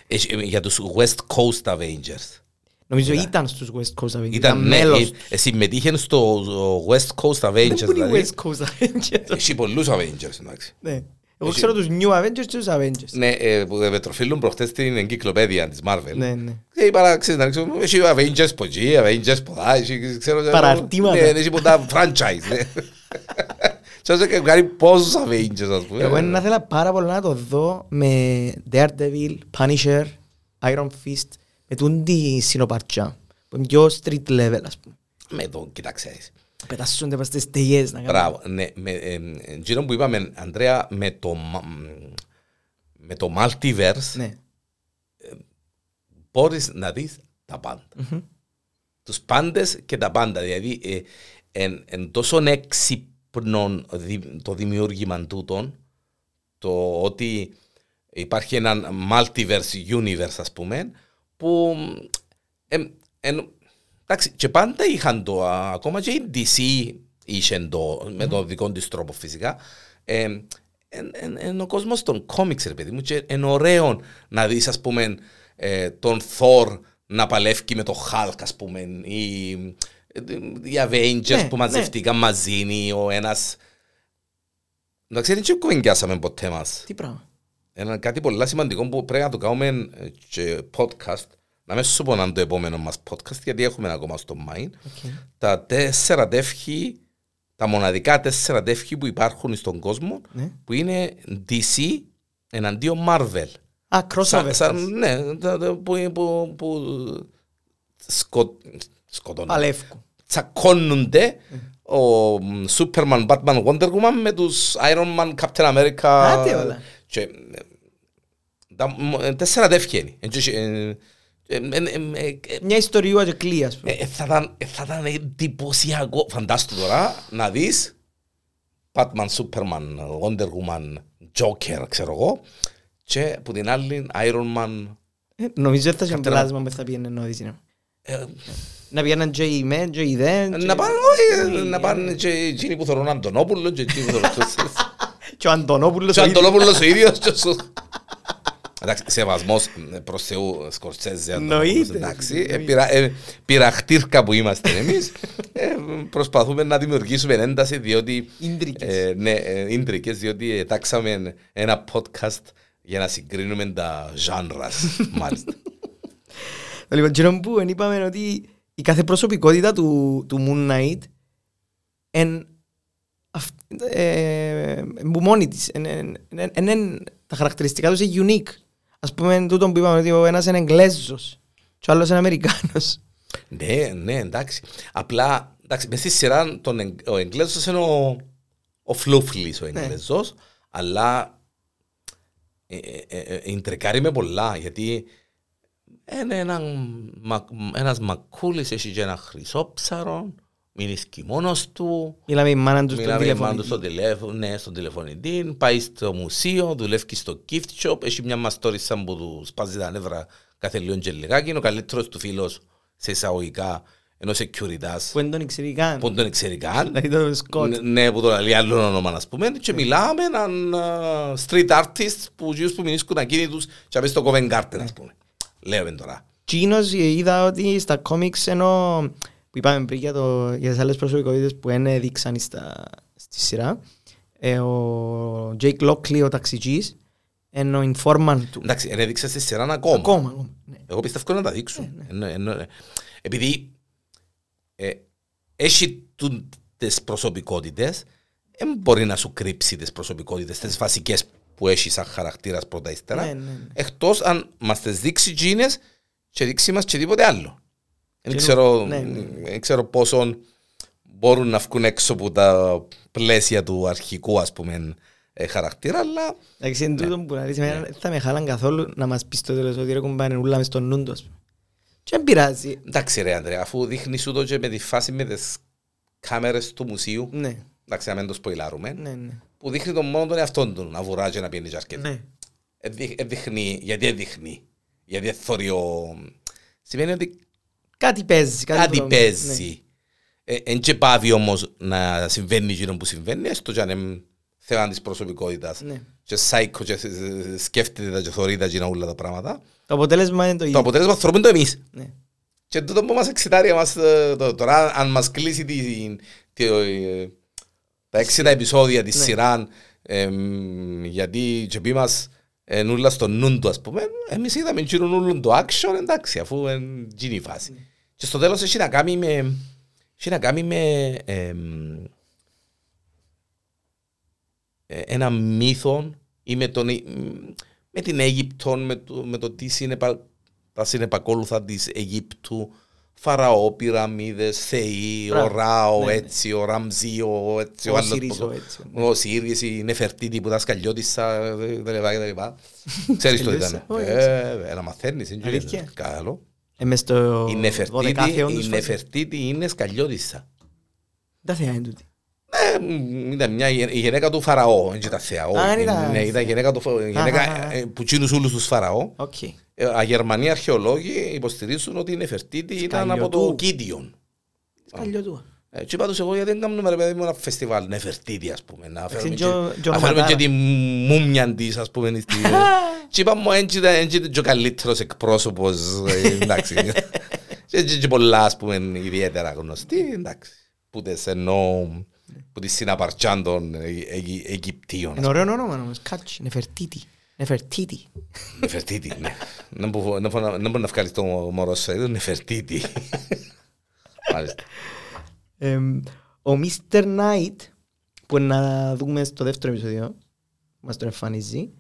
Έχει- ε, Για τους West Coast Avengers. Νομίζω ήταν στους West Coast Avengers. Ήταν, ναι, μέλος. ε, συμμετείχε στο ο West Coast Avengers, Δεν μπορεί δηλαδή. West Coast Avengers. Έχει πολλούς Avengers, εντάξει. Ναι. Εγώ Έχει- ξέρω τους New Avengers και τους Avengers. Ναι, ε, που με τροφίλουν προχτές την εγκυκλοπαίδεια της Marvel. Ναι, ναι. Και είπα να ξέρεις, να ξέρω, έχει Avengers από εκεί, Avengers από εδώ, έχει, ξέρω, Παραρτήματα. Ναι, έχει πολλά franchise, ναι. Ξέρω και κάνει πόσους Avengers, ας πούμε. Εγώ να ήθελα πάρα πολύ να το δω με Daredevil, Punisher, Iron Fist, με τούν τη συνοπαρτσιά. Που είναι πιο street level, ας πούμε. Με το, κοίταξε. Πετάσσονται πας στις τεγιές να κάνουν. Μπράβο, ναι, με, ε, ε, εκείνο που είπαμε, Ανδρέα, με το, μα- με το multiverse, Ναι. μπορείς να δεις τα πάντα. Τους πάντες και τα πάντα. Δηλαδή, ε, εν, εν τόσο έξυπνο δι- το δημιούργημα τούτων, το ότι υπάρχει ένα multiverse universe, ας πούμε, που ε, εν- εντάξει, και πάντα είχαν το, α, ακόμα και η DC είχε το, με τον δικό της τρόπο φυσικά, ε, εν, εν, εν ο κόσμος των κόμιξ, ρε παιδί μου, και είναι ωραίο να δεις, ας πούμε, ε, τον Thor να παλεύει με το Hulk, ας πούμε, ή ε, οι Avengers Ναι, που ναι. μαζευτήκαν μαζί, ή ο ένας... Εντάξει, δεν και κουβεντιάσαμε ποτέ μας. Τι πράγμα. Ένα κάτι πολύ σημαντικό που πρέπει να το κάνουμε ε, και podcast. Να μην σου πω να είναι το επόμενο μας podcast, γιατί έχουμε ακόμα στο mind. Οκ. Τα τέσσερα τεύχη, τα μοναδικά τέσσερα τεύχη που υπάρχουν στον κόσμο, Ναι. που είναι DC εναντίον Marvel. Α, crossover. Σαν, σαν, ναι, τα- τα- που, που, που σκο, σκοτώνουν. Παλεύκου. Τσακώνονται ο Superman, Batman, Wonder Woman με τους Iron Man, Captain America. Άντε όλα. Και, ε, τα, μ, ε, τέσσερα τεύχη είναι. Ε, και, ε, ε, ε, ε, ε, Μια ιστοριούα και κλεί, ας πούμε. ε, θα ήταν, ε, θα ήταν εντυπωσιακό. Φαντάστο τώρα να δεις Batman, Superman, Wonder Woman, Joker, ξέρω εγώ, και που την άλλη Iron Man. Ε, Νομίζω ότι θα είχε Καπτένα- πλάσμα που θα πήγαινε να δεις. ναι. Ε, Να πήγαιναν και οι μεν και οι δεν. και- να πάνε, όχι, να πάνε και εκείνοι που θέλουν Αντωνόπουλο και εκείνοι που θέλουν τους- Και ο Αντωνόπουλος και ο ο ίδιος. Αντωνόπουλος ο ίδιος και σου. Εντάξει, σεβασμός ε, προς Θεού Σκορτσέζε Αντωνόπουλος, Εννοείται, εντάξει. εννοείται. Ε, πειρα- ε, Πειραχτήρκα που είμαστε εμείς, ε, προσπαθούμε να δημιουργήσουμε ένταση διότι Ίντρικες. ε, ναι, ε, ίντρικες, διότι τάξαμε ένα podcast για να συγκρίνουμε τα genres, μάλιστα. Λοιπόν, εκείνο που εν είπαμε ότι η κάθε προσωπικότητα του, του Moon Knight εν, αυ, ε, που μόνη της. Εν, εν, εν, εν, εν, τα χαρακτηριστικά τους είναι unique. Ας πούμε τούτο που είπαμε ότι ο ένας είναι Εγγλέζος και ο άλλος είναι Αμερικάνος. Ναι, ναι, εντάξει. Απλά, εντάξει, μες στη σειρά τον, Εγγ- ο Εγγλέζος είναι ο, ο φλούφλης ο Εγγλέζος, αλλά ε, ε, ε, ε, ιντρεκάρει με πολλά, γιατί είναι ένα, μα, ένας μακούλης, έχει και ένα χρυσόψαρο, μείνει μόνος του, Μιλάμε η μάνα τους στον Μιλάμε με μάνα τους τηλεφωνητή. στο τηλέφωνο, ναι, στον τηλεφωνητή, πάει στο μουσείο, δουλεύει στο gift shop, έχει μια μαστόρισα που του σπάζει τα νεύρα κάθε λίγο και λιγάκι, είναι ο καλύτερος του φίλος σε εισαγωγικά ενός securitas Που δεν τον ήξερε καν. που δεν τον ξέρει καν. Δηλαδή το Σκοτ. Ναι, Ναι, που τον λέει άλλο όνομα, ας πούμε. Και μιλάμε έναν α, street artist που γύρω που μηνίσκουν ακίνητους και απέστει στο Covent Garden, ας πούμε. Λέμε τώρα. Κίνος είδα ότι στα κόμιξ ενώ που είπαμε πριν για, το, για τις άλλες προσωπικότητες που δεν δείξαν στα, στη σειρά ε, ο Jake Lockley ο ταξιτζής είναι ο informant του. Εντάξει, δεν έδειξε στη σειρά ακόμα. Ακόμα. ακόμα. Ναι. Εγώ πιστεύω να τα δείξουν. ναι. Ενώ- ενώ- επειδή ε, έχει τις προσωπικότητες, δεν μπορεί να σου κρύψει τις προσωπικότητες, τις βασικές που έχει σαν χαρακτήρας πρώτα ύστερα. Ναι, ναι, ναι. Εκτός αν μας τις δείξει τζίνες και δείξει μας και τίποτε άλλο. Δεν Και ξέρω, ναι, ναι. δεν ξέρω πόσο μπορούν να βγουν έξω από τα πλαίσια του αρχικού ας πούμε ε, χαρακτήρα, αλλά Εντάξει, εν τούτο που να δεις, εμένα δεν θα με χάλαν καθόλου να μας πεις στο τέλος ότι ρε κουμπάνε ούλα μες στο νου του, ας πούμε. Και δεν πειράζει. εντάξει ρε Αντρέα, αφού δείχνεις σου το και με τη φάση με τις κάμερες του μουσείου, Ναι, εντάξει να μην το σποιλάρουμε, ναι, ναι. που δείχνει τον μόνο τον εαυτόν του να βουρά και να πιένει και αρκετά. Ναι. Ε, δείχ- ε, δείχνει, γιατί δείχνει, γιατί θωρεί ο... Σημαίνει ότι Κάτι παίζει. κάτι που- παίζει. Εν και πάβει όμως να συμβαίνει γύρω που συμβαίνει, έστω και αν είναι θέμα της προσωπικότητας. Ναι. Και σάικο και ε, σκέφτεται τα και θωρεί τα γίνα όλα τα πράγματα. Το αποτέλεσμα είναι το Το ίδιο. αποτέλεσμα θέλουμε το εμείς. Ναι. Και τούτο που μας εξητάρει εμάς, ε, το- τώρα αν μας κλείσει τη, τη- ε, τα έξι τα επεισόδια της Ναι. σειρά εμ, γιατί και πει μας εν ούλα στο νου του ας πούμε εμείς είδαμε γύρω ούλουν το action εντάξει αφού είναι γίνει η φάση Ναι. και στο τέλος έχει να κάνει με έχει να κάνει με εμ, ε, ένα μύθο ή με, τον, με την Αίγυπτο, με το, με το τι συνεπα, τα συνεπακόλουθα της Αιγύπτου, Φαραώ, πυραμίδες, θεοί, ο Μπράβο. Ράο, Ναι. έτσι, ο Ραμζί, ο έτσι, Ο άλλος Σιρής, που- ο έτσι, ο Σύρις, η Νεφερτίτη που τα σκαλιώτησα, τα λοιπά και τα λοιπά. Ξέρεις το ήταν. Σκαλιώτησα, όχι, Ε, να μαθαίνεις, είναι Αλήθεια; καλό. Ε, μες στο Η Νεφερτίτη, 12 όντως η φάση. Νεφερτίτη είναι σκαλιώτησα. Τα θεά είναι τούτη. Ε, μ, ήταν μια γε- η γυναίκα του Φαραώ, δεν ήταν θεά. όχι. Α, δεν ήταν Ναι, ήταν γυναίκα του, Φα- γυναίκα, α, α. ε, που τσίνους όλους τους Φαραώ. Οκ. Ε, Α, Γερμανοί αρχαιολόγοι υποστηρίζουν ότι η Νεφερτίτη ήταν από το Σκαλιωτού. Κίτιον. Σκαλιωτού. Ε, Και είπα τους εγώ γιατί δεν κάνουμε ρε παιδί μου ένα φεστιβάλ Νεφερτίτη ας πούμε. Να φέρουμε Εντάξει, και- τζο- τζο να φέρουμε και ονοματάρα. τη μούμια της ας πούμε. στη- Και είπα μου έτσι ήταν έτσι ήταν και ο καλύτερος εκπρόσωπος. ε, Εντάξει. Και- και- Και πολλά ας πούμε ιδιαίτερα γνωστοί. Εντάξει. Που τις εννοώ που τις συναπαρτσάν των ε, Αιγυ- Αιγυπτίων. Είναι ωραίο όνομα όμως. Κάτσι. Νεφερτίτη. Νεφερτίτη. Νεφερτίτη, ναι. Δεν μπο- δεν μπο- δεν μπορεί να βγάλεις το μωρό σου, είναι Νεφερτίτη. Μάλιστα. Εμ, Ο Mr. Knight που να δούμε στο δεύτερο επεισόδιο που μας τον εμφανίζει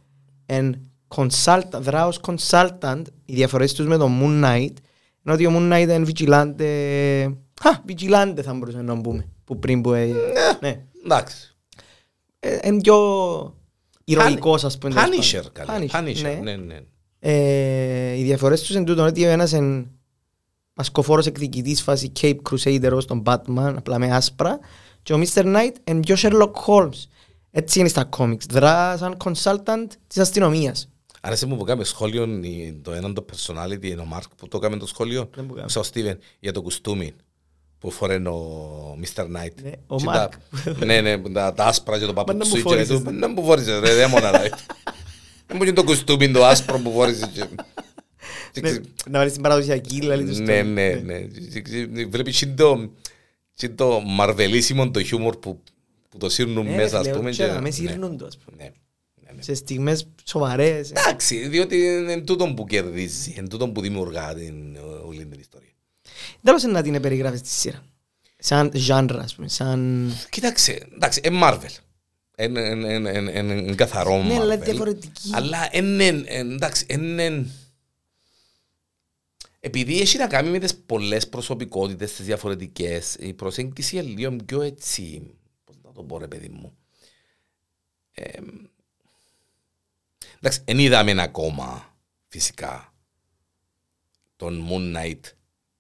εν consultant, δρά ως consultant οι διαφορές τους με τον Moon Knight είναι ότι ο Moon Knight είναι vigilante Χα, vigilante θα μπορούσαμε να πούμε που πριν που ε, ναι. Εντάξει. Ε, είναι πιο ηρωικός ας πούμε Punisher, τέλος καλά. πάντων. Punisher, ναι. ναι, ναι. Ε, οι διαφορές τους είναι τούτο ότι ο ένας είναι μασκοφόρος εκδικητής φάση Cape Crusader ως τον Batman απλά με άσπρα και ο Mr. Knight είναι πιο Sherlock Holmes έτσι είναι στα κόμιξ δρά σαν consultant της αστυνομίας Άρεσε μου που κάνουμε σχόλιο η- το έναν το personality, είναι ο Μάρκ που το έκαμε το σχόλιο. Δεν που κάνουμε. Στο Στίβεν για το κουστούμι που φορέν ο Mr. Knight. Ναι, ο Και Μάρκ. τα- Ναι, ναι, τα τα άσπρα και το Μα να μου παπουτσί. και φόρησες, το- ναι. Να μου φόρησες ρε, δεν μόνο ρε. Δεν μου γίνει το κουστούμι το άσπρο που φόρησες. και- και Ναι, ξε- να βάλεις την παραδοσιακή δηλαδή του Ναι, στο- ναι, ναι. Και- και- Βλέπεις και το- και το μαρβελίσιμο το χιούμορ που που το σύρνουν Ναι, μέσα, ας λέω, πούμε. και και- να με ναι, σύρνουν το ας πούμε ναι, ναι, ναι. σε στιγμές σοβαρές ε. Εντάξει, διότι είναι τούτο που κερδίζεις, είναι τούτο που δημιουργά την ε, όλη την ιστορία. Τέλος είναι να την περιγράφεις στη σειρά σαν genre ας πούμε σαν Κοίταξε, εντάξει, είναι Marvel. Είναι είναι- είναι- είναι- είναι καθαρό Ναι, αλλά Marvel. διαφορετική. Αλλά είναι, εντάξει, είναι... Επειδή έχει να κάνει με τις πολλές προσωπικότητες, τις διαφορετικές, η προσέγγιση είναι λίγο πιο έτσι, πώς να το πω ρε παιδί μου. Ε, εντάξει, δεν είδαμε ακόμα, φυσικά, τον Moon Knight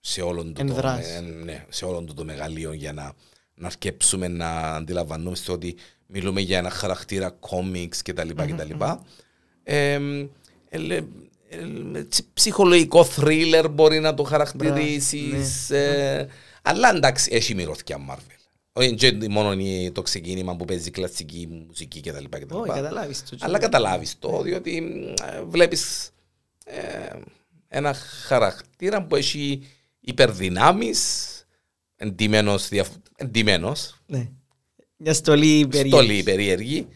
σε όλον το, Εν το, δράση. ε, ναι, σε όλον το, το μεγαλείο για να, να αρκέψουμε να αντιλαμβανόμαστε ότι μιλούμε για ένα χαρακτήρα κόμιξ και τα λοιπά και τα λοιπά. Ε, ε, λε- ε, έτσι, ψυχολογικό θρίλερ μπορεί να το χαρακτηρίσεις. ε, αλλά εντάξει, έχει μυρωθιά Marvel. Όχι και μόνο είναι το ξεκίνημα που παίζει κλασική μουσική και τα λοιπά και τα Όχι, λοιπά. καταλάβεις το. Αλλά καταλάβεις το, διότι ε, βλέπεις ε, ένα χαρακτήρα που έχει υπερδυνάμεις, εντυμένος, διαφ... εντυμένος Ναι. Μια στολή περίεργη. στολή περίεργη,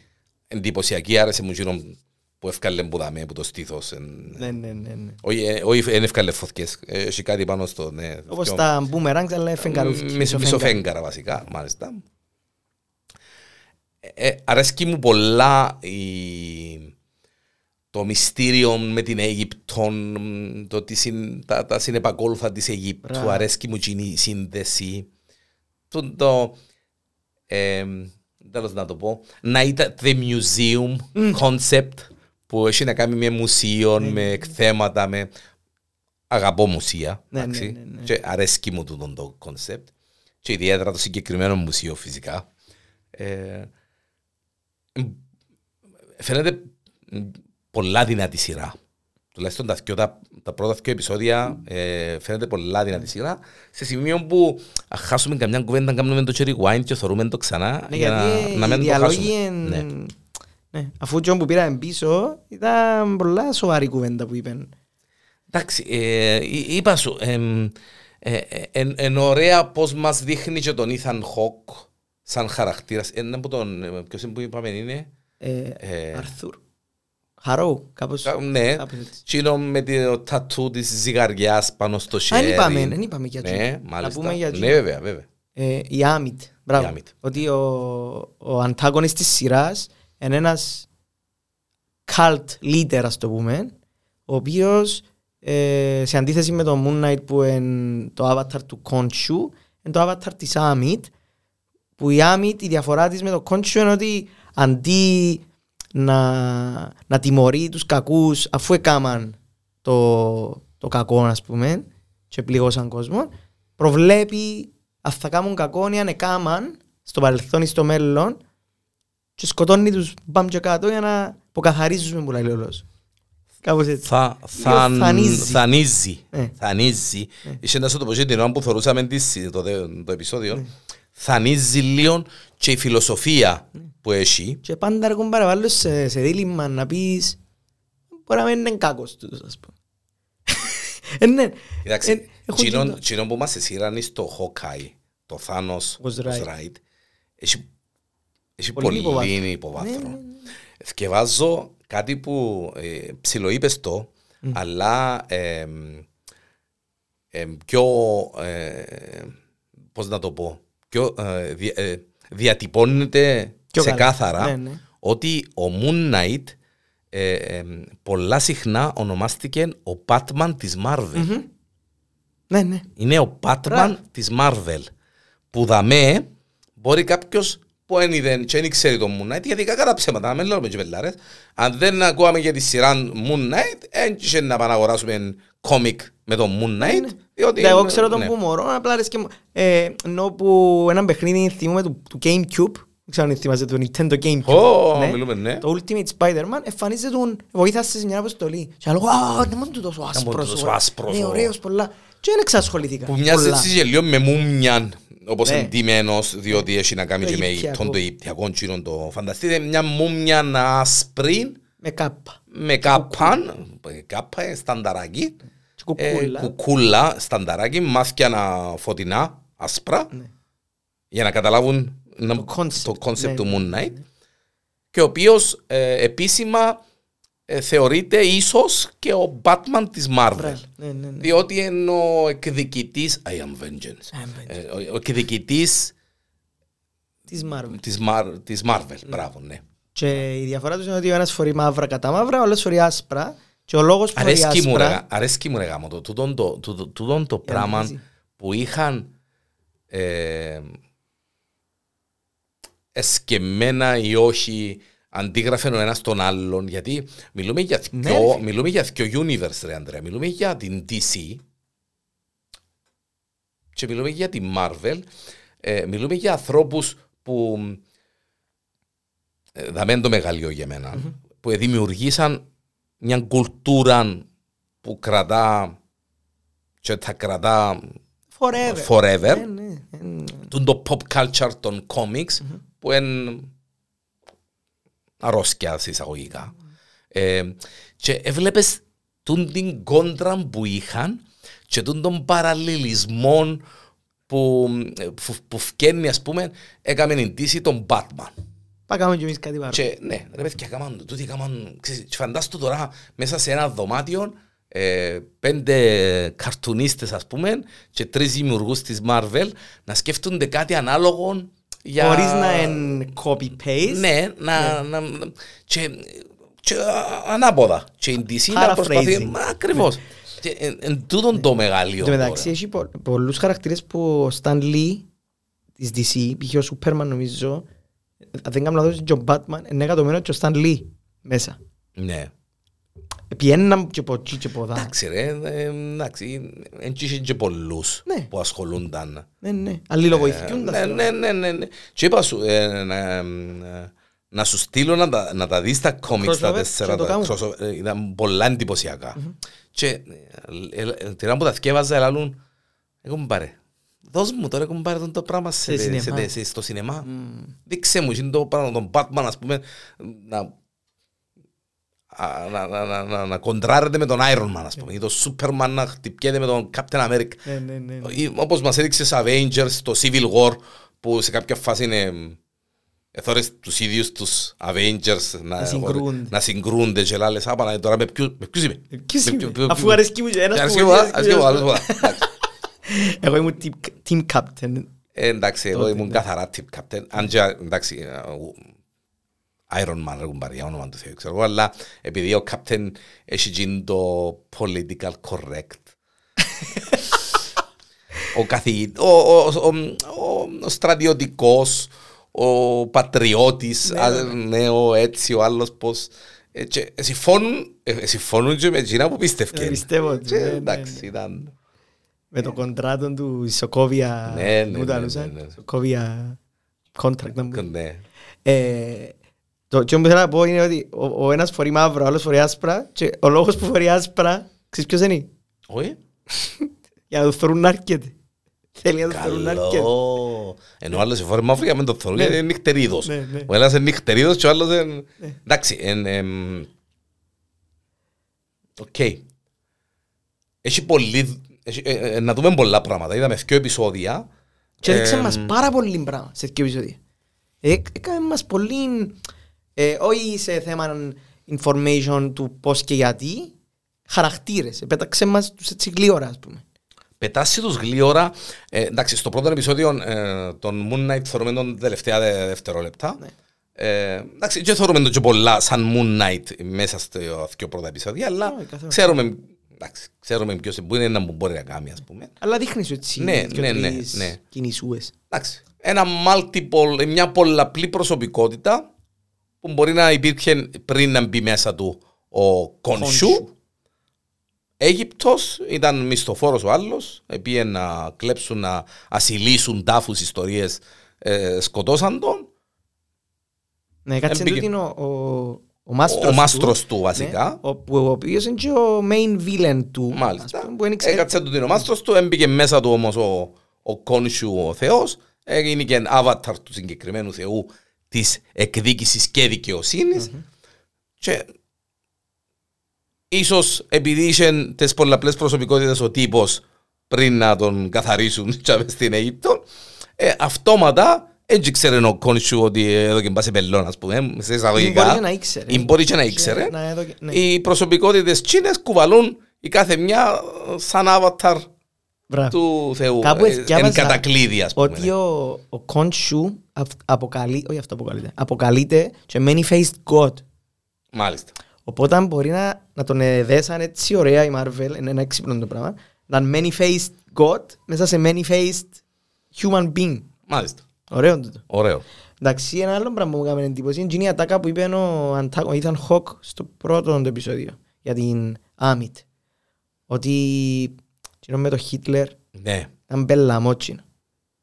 εντυπωσιακή, άρεσε μου εκείνο που έφκαλε που δαμε, που το στήθος. εν- Ναι, ναι, ναι. ναι. Όχι, ε, όχι, δεν έφκαλε φωτιές. Ε, Έχει κάτι πάνω στο, ναι. Όπως πιο- τα boomerangs, αλλά φεγγαρούθηκη. Μισο- Μισοφέγγαρα βασικά, μάλιστα. Ε, αρέσκει μου πολλά η... το μυστήριο με την Αίγυπτο, το τι συν... τα, τα συνεπακόλουθα της Αιγύπτου, Μπράβο. αρέσκει μου εκείνη η σύνδεση. Το, το ε, τέλος να το πω, Night at the Museum concept που έχει να κάνει με μουσείο, με εκθέματα, με... Αγαπώ μουσεία, Ναι, εντάξει, ναι, ναι, ναι. και αρέσκει μου τούτο το concept και ιδιαίτερα το συγκεκριμένο μουσείο φυσικά. Ε, μ, φαίνεται μ, πολλά δυνατή σειρά. Τουλάχιστον τα, δυο- τα, τα πρώτα δύο επεισόδια ε, φαίνεται πολλά δυνατή σειρά. Σε σημείο που αν χάσουμε καμιά κουβέντα, κάνουμε το cherry wine και θεωρούμε το ξανά Ναι, για γιατί να, να οι μην το διαλόγοι χάσουμε. εν- Ναι. ναι. Αφού τον που πήραμε πίσω ήταν πολλά σοβαρή κουβέντα που είπαν. Εντάξει, ε, εί- είπα σου, εμ, ε, ε, εν, εν ωραία πώς μας δείχνει και τον Ethan Hawke σαν χαρακτήρας. Ένα από τον, ε, ποιος είναι που είπαμε είναι, Ε, Ε, Αρθούρ. Χαρό, κάπως. κα- ναι, κάπως έτσι. τζείνο με το τατού της ζυγαριάς πάνω στο Α, χέρι. δεν είπαμε, δεν είπαμε για Ναι, τζείνο. μάλιστα. Να πούμε για Ναι, τζείνο. βέβαια, βέβαια. Ε, η Άμιτ. Μπράβο. Η Άμιτ. Ότι ο, ο antagonist της σειράς είναι ένας cult leader, ας το πούμε, ο οποίος ε, σε αντίθεση με το Moon Knight που είναι το avatar του Khonshu, είναι το avatar της Άμιτ, που η Άμιτ, η διαφορά της με το Khonshu είναι ότι αντί να, να τιμωρεί τους κακούς αφού έκαναν το, το κακό, ας πούμε, και πληγώσαν κόσμο, προβλέπει αν θα κάνουν κακό ή αν έκαναν στο παρελθόν ή στο μέλλον και σκοτώνει τους μπαμ και κάτω για να αποκαθαρίζουμε που λέει ο λόγος. Κάπως έτσι. Θα, Λίγο θα, θανίζει. θανίζει. Ε. Θανίζει. Είχε να σου το πω και την ώρα που θεωρούσαμε τις- το, δε- το επεισόδιο. Ναι. Θανίζει λίγο και η φιλοσοφία που έχει. Και πάντα έρχον παραβάλλω σε, σε δίλημα να πεις μπορεί να μην είναι κακός τούτος ας πούμε. Ε, ναι. Ε, Εντάξει, έχω και τσινόν- το- τσινόν που μας εσύραν στο Hawkeye, το Thanos Was was right. right, έχει, έχει Πολύ πολύ υποβάθρο. υποβάθρο. Ναι, ναι, ναι. Θκευάζω κάτι που ε, ψιλοείπες το, αλλά ε, ε, πιο, ε, πώς να το πω, πιο, ε, δια- ε, διατυπώνεται Πιο καλά. Ξεκάθαρα Ναι, ναι. ότι ο Moon Knight ε, ε, πολλά συχνά ονομάστηκε ο Batman της Marvel. Ναι, ναι. Είναι ο Batman Μπράβο. της Marvel. Που δαμέ μπορεί κάποιος που δεν είδε και δεν ξέρει τον Moon Knight, γιατί κακά τα ψέματα, με λέω με τζιβελάρες. Αν δεν ακούαμε για τη σειρά Moon Knight, έτσι να πάμε να αγοράσουμε κόμικ με τον Moon Knight. Διότι, Ναι, εγώ ξέρω τον ναι. που μωρώ, απλά αρέσκει μου. Ε, ενώ που έναν παιχνίδι θυμούμε του, του Gamecube, δεν ξέρω αν θυμάσαι το Nintendo Gamecube. Ω, ναι. μιλούμε, ναι. Το Ultimate Spider-Man εμφανίζεται τον, βοήθασε σε μια αποστολή. Και λέω, α, δεν μόνο του τόσο άσπρος. τόσο ωραία. άσπρος, Ναι, ο- ωραίος πολλά. Και δεν εξασχολήθηκα. Που μοιάζει πολλά. έτσι και λίγο με μούμιαν, όπως Ναι. εντύμενος, διότι έχει να κάνει Το και με Αιγυπτιακό. τον το Αιγυπτιακό τσίνο το. Φανταστείτε μια μούμιαν άσπρη, Με κάπα. με κάπαν, κάπα, ε, στανταράκι, Και ε, κουκούλα. κουκούλα, στανταράκι, μάθηκε ένα φωτεινά, άσπρα, Ναι. για να καταλάβουν να- Το concept, το concept ναι, του ναι, Moon Knight, και ο οποίος ε, επίσημα ε, θεωρείται ίσως και ο Batman της Marvel. Μπράβο. Ναι, ναι, ναι. Διότι είναι ο εκδικητής I am vengeance. I am vengeance. Ε, ο- Ο εκδικητής Της Marvel. της, Mar- της Marvel. Μπράβο, ναι. Και η διαφορά τους είναι ότι ο ένας φορεί μαύρα κατά μαύρα, ο άλλος φορεί άσπρα. Και ο λόγος που φορεί Αρέσκει μου, ρε, άσπρα... αρέσκει μου ρε γάμο το, τούτον το, τούτο- τούτον το πράγμα αντίζει. που είχαν ε, εσκεμμένα ή όχι αντίγραφε ο ένας τον άλλον γιατί μιλούμε για Ναι, δυο, ρε φίλε. μιλούμε για δυο universe ρε Ανδρέα μιλούμε για την DC και μιλούμε για την Marvel ε, μιλούμε για ανθρώπους που ε, δαμέν το μεγαλείο για μενα που δημιουργήσαν μια κουλτούρα που κρατά και θα κρατά Forever. forever Ναι, ναι, ναι. τον το pop culture των comics που είναι αρρώσκια σε εισαγωγικά. Ε, και έβλεπες τον την κόντρα που είχαν και τον τον παραλληλισμό που, που, που φκένει ας πούμε έκαμε την τύση τον Batman. Πάμε και εμείς κάτι παρόν. Και ναι, ρε παιδιά, κάμαν, τούτοι κάμαν, ξέρεις, και φαντάσου τώρα μέσα σε ένα δωμάτιο ε, πέντε καρτουνίστες ας πούμε και τρεις δημιουργούς της Marvel να σκέφτονται κάτι ανάλογο για... Χωρίς να είναι copy-paste. Ναι, να, να, και, και ανάποδα. Και η DC να προσπαθεί... Paraphrasing. Μα, ακριβώς. Και Εν εν τούτον το μεγαλείο. Εν τω μεταξύ έχει πο- πολλούς χαρακτήρες που ο Stan Lee της DC, π.χ. ο Superman νομίζω, αν δεν κάνω λάθος και ο Batman, είναι εκατομένο και ο Stan Lee μέσα. Ναι. Πιέναν και από εκεί και από εδώ. Εντάξει ρε, ε, εντάξει, εν είχε και πολλούς Ναι. που ασχολούνταν. Ναι, ναι. Αλληλοβοηθούντας. Ναι, ναι, ναι, ναι, ναι. Και είπα σου, ε, να, ε, να σου στείλω να τα, να τα δεις τα κόμιξ τα Crossover, τέσσερα. και το τα κάνουμε. crossover, ε, Ήταν πολλά εντυπωσιακά. Και ε, ε, ε, την ώρα που τα θκεύαζα, ελάλουν, εγώ πάρε. Δώσ' μου τώρα, έχουν πάρει τον το πράγμα σε, Σε σε, σινεμά. σε- στο σινεμά. Δείξε μου, είναι το πράγμα, τον Batman, ας πούμε, να, α, να, να, να, να, να κοντράρεται με τον Iron Man, ας πούμε, ή το Superman να χτυπιέται με τον Captain America. Ναι, ναι, ναι. ναι. Ή όπως μας έδειξε σε Avengers, το Civil War, που σε κάποια φάση είναι εθώρες τους ίδιους τους Avengers να, συγκρούνται. να συγκρούνται και λάλες, «Α, Παναγία, τώρα με ποιους, με ποιους είμαι. Ποιος Με είμαι; ποιου- ποιου- Αφού ποιου- αρέσκει μου και ένας Αρέσκει που μου, αρέσκει αρέσκει μου, μου. άλλος πολλά. Εντάξει. Εγώ ήμουν team- team captain. Ε, Εντάξει, εγώ Τότε, ήμουν ναι. καθαρά tip captain. Αν και, εντάξει, ε, ο- Iron Man έχουν πάρει για όνομα του Θεού, ξέρω εγώ, αλλά επειδή ο captain έχει γίνει το political correct. ο καθηγητής, ο, ο, ο, ο, ο στρατιωτικός, ο πατριώτης, Ναι, α, ναι. ναι, ο έτσι, ο άλλος πώς... ε, και συμφώνουν, ε, συμφώνουν και με εκείνα που Ε, πίστευκε. πιστεύω ότι, Και, ναι, ναι, Εντάξει, ναι. ήταν... Με το κοντράτο του Σοκόβια. Ναι, ναι, μου τα ναι, λούσαν. ναι, ναι. Σοκόβια contract. να μου- Ναι. Ε, Το τι που θέλω να πω είναι ότι ο, ο ένας φορεί μαύρο, ο άλλος φορεί άσπρα και ο λόγος που φορεί άσπρα, ξέρεις ποιος είναι, Όχι. για να το θωρούν να έρχεται. Θέλει να το θωρούν να έρχεται. Καλό. Ενώ ο άλλος σε φόρμα μαύρο για να μην το θωρούν Ναι. γιατί είναι νυχτερίδος. Ναι, ναι. Ο ένας είναι νυχτερίδος και ο άλλος είναι... Εντάξει, εν, εμ, οκ. Έχει πολύ... έχει- ε, ε, Να δούμε πολλά πράγματα. Είδαμε δύο επεισόδια. Και έδειξε Εμ, μας πάρα πολύ πράγμα σε δύο επεισόδια. Ε, Έκανε μας πολύ, ε, όχι σε θέμα information του πώς και γιατί, χαρακτήρες. Επέταξε μας τους έτσι γλύωρα, ας πούμε. Πετάσει τους γλύωρα. Ε, εντάξει, στο πρώτο επεισόδιο ε, τον Moon Knight θεωρούμε τον τελευταία δε- δευτερόλεπτα. Ναι. Ε, εντάξει, και θεωρούμε τον και πολλά σαν Moon Knight μέσα στα δύο πρώτα επεισόδια, αλλά Όχι, καθόλου. ξέρουμε, εντάξει, ξέρουμε ποιος είναι να μου μπορεί να κάνει, ας πούμε. Αλλά δείχνεις σου έτσι Ναι, δυο ναι, ναι, τρεις ναι. κινησούες. Εντάξει, ένα multiple, μια πολλαπλή προσωπικότητα που μπορεί να υπήρχε πριν να μπει μέσα του ο Κονσού. Κονσού. Αίγυπτος, ήταν μισθοφόρος ο άλλος, πήγε να κλέψουν, να ασυλίσουν τάφους ιστορίες, ε, σκοτώσαν τον. Ναι, κάτσε Έμπηκε. τούτη είναι ο, ο, ο μάστρος Ο μάστρος του, ναι, βασικά. ο, που- ο οποίος είναι και ο main villain του. Μάλιστα. ας πούμε, που είναι ξε- Έκατσε του την ο μάστρος του, έμπηκε μέσα του όμως ο, ο Κόνσου ο Θεός, έγινε και avatar του συγκεκριμένου Θεού της εκδίκησης και δικαιοσύνης και ίσως επειδή είχε τις πολλαπλές προσωπικότητες ο τύπος πριν να τον καθαρίσουν και μες στην Αίγυπτο, ε, αυτόματα έτσι ξέρει ο Κόνσου ότι εδώ και μπας σε πελόν, ας πούμε, σε εισαγωγικά. Μπορεί και να ήξερε. Ή μπορεί και να ήξερε. να έδωκε- ναι. Οι προσωπικότητες Τσίνες κουβαλούν η κάθε μια ε, σαν avatar Μπράβο. Του Θεού. Κάπου ε, εν εθιάβαζα κατακλείδη, ας πούμε. Ότι ο, ο Κόνσου αποκαλεί, όχι αυτό αποκαλείται, αποκαλείται και many-faced God. Μάλιστα. Οπότε μπορεί να, να τον εδέσαν έτσι ωραία η Marvel, είναι ένα έξυπνο το πράγμα, να είναι many-faced God μέσα σε many-faced human being. Μάλιστα. Ωραίο τούτο. Ωραίο. Εντάξει, ένα άλλο πράγμα που μου έκανε εντύπωση είναι η ατάκα που είπε ο Αντάκο, ο Ethan Hawke στο πρώτο το επεισόδιο για την Άμιτ. Ότι κοινό με το Χίτλερ Ναι. ήταν μπελαμότσινο.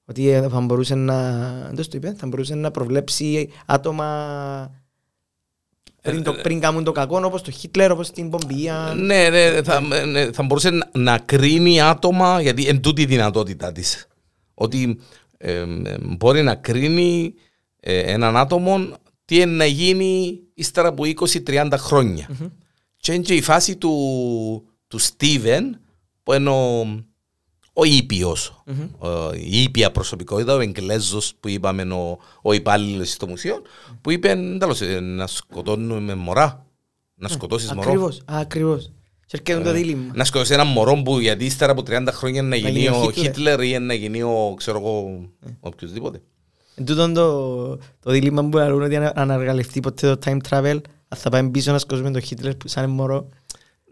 Ότι ε, θα μπορούσε να, δεν το είπε, θα μπορούσε να προβλέψει άτομα πριν, το, Ε, πριν κάνουν το κακό όπως το Χίτλερ, όπως την Πομπία. Ναι, ναι, θα, ναι, θα μπορούσε να, να κρίνει άτομα, γιατί εν τούτη η δυνατότητα της. Ότι ε, ε, μπορεί να κρίνει ε, έναν άτομο τι είναι να γίνει ύστερα από 20-30 χρόνια. Και είναι και η φάση του, του Στίβεν, που είναι ο, ο ήπιος, ο- η ήπια προσωπικότητα, ο Εγγλέζος που είπαμε, ο, ο υπάλληλος στο μουσείο, που είπε τέλος, ε, να σκοτώνουμε μωρά, να σκοτώσεις μωρό. Ακριβώς, ακριβώς. Και έρχεται το δίλημμα. Να σκοτώσει ένα μωρό που γιατί ύστερα από 30 χρόνια να γίνει γίνει ο ο Χίτλερ. Χίτλερ ή να γίνει ο, ξέρω εγώ, οποιοδήποτε. Εν τούτον το, το δίλημμα που λαλούν ότι αν αναργαλευτεί ποτέ το time travel, αν θα πάμε πίσω να σκοτώσουμε τον Χίτλερ που σαν μωρό.